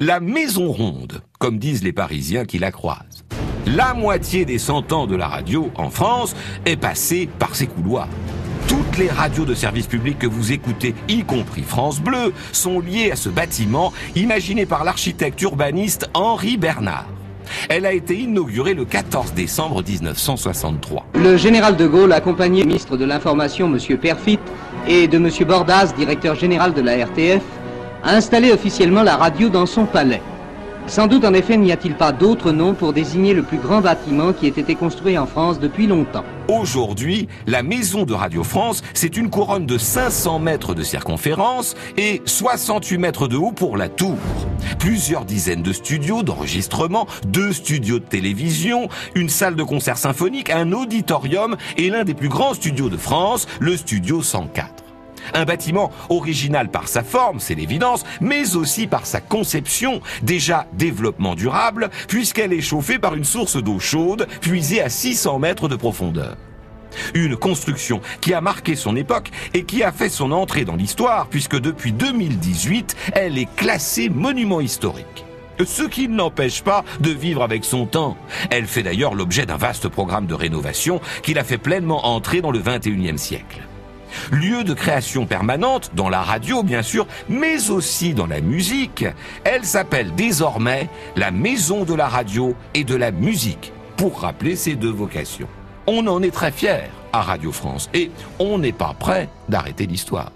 La maison ronde, comme disent les Parisiens qui la croisent. La moitié des 100 ans de la radio en France est passée par ces couloirs. Toutes les radios de service public que vous écoutez, y compris France Bleu, sont liées à ce bâtiment imaginé par l'architecte urbaniste Henri Bernard. Elle a été inaugurée le 14 décembre 1963. Le général de Gaulle, accompagné du ministre de l'Information, M. Perfit, et de M. Bordas, directeur général de la RTF, a installé officiellement la radio dans son palais. Sans doute en effet n'y a-t-il pas d'autre nom pour désigner le plus grand bâtiment qui ait été construit en France depuis longtemps? Aujourd'hui, la maison de Radio France, c'est une couronne de 500 mètres de circonférence et 68 mètres de haut pour la tour. Plusieurs dizaines de studios d'enregistrement, deux studios de télévision, une salle de concert symphonique, un auditorium et l'un des plus grands studios de France, le studio 104. Un bâtiment original par sa forme, c'est l'évidence, mais aussi par sa conception, déjà développement durable, puisqu'elle est chauffée par une source d'eau chaude puisée à 600 mètres de profondeur. Une construction qui a marqué son époque et qui a fait son entrée dans l'histoire, puisque depuis 2018, elle est classée monument historique. Ce qui ne l'empêche pas de vivre avec son temps. Elle fait d'ailleurs l'objet d'un vaste programme de rénovation qui l'a fait pleinement entrer dans le 21e siècle lieu de création permanente dans la radio bien sûr, mais aussi dans la musique. Elle s'appelle désormais la Maison de la radio et de la musique, pour rappeler ces deux vocations. On en est très fiers à Radio France et on n'est pas prêt d'arrêter l'histoire.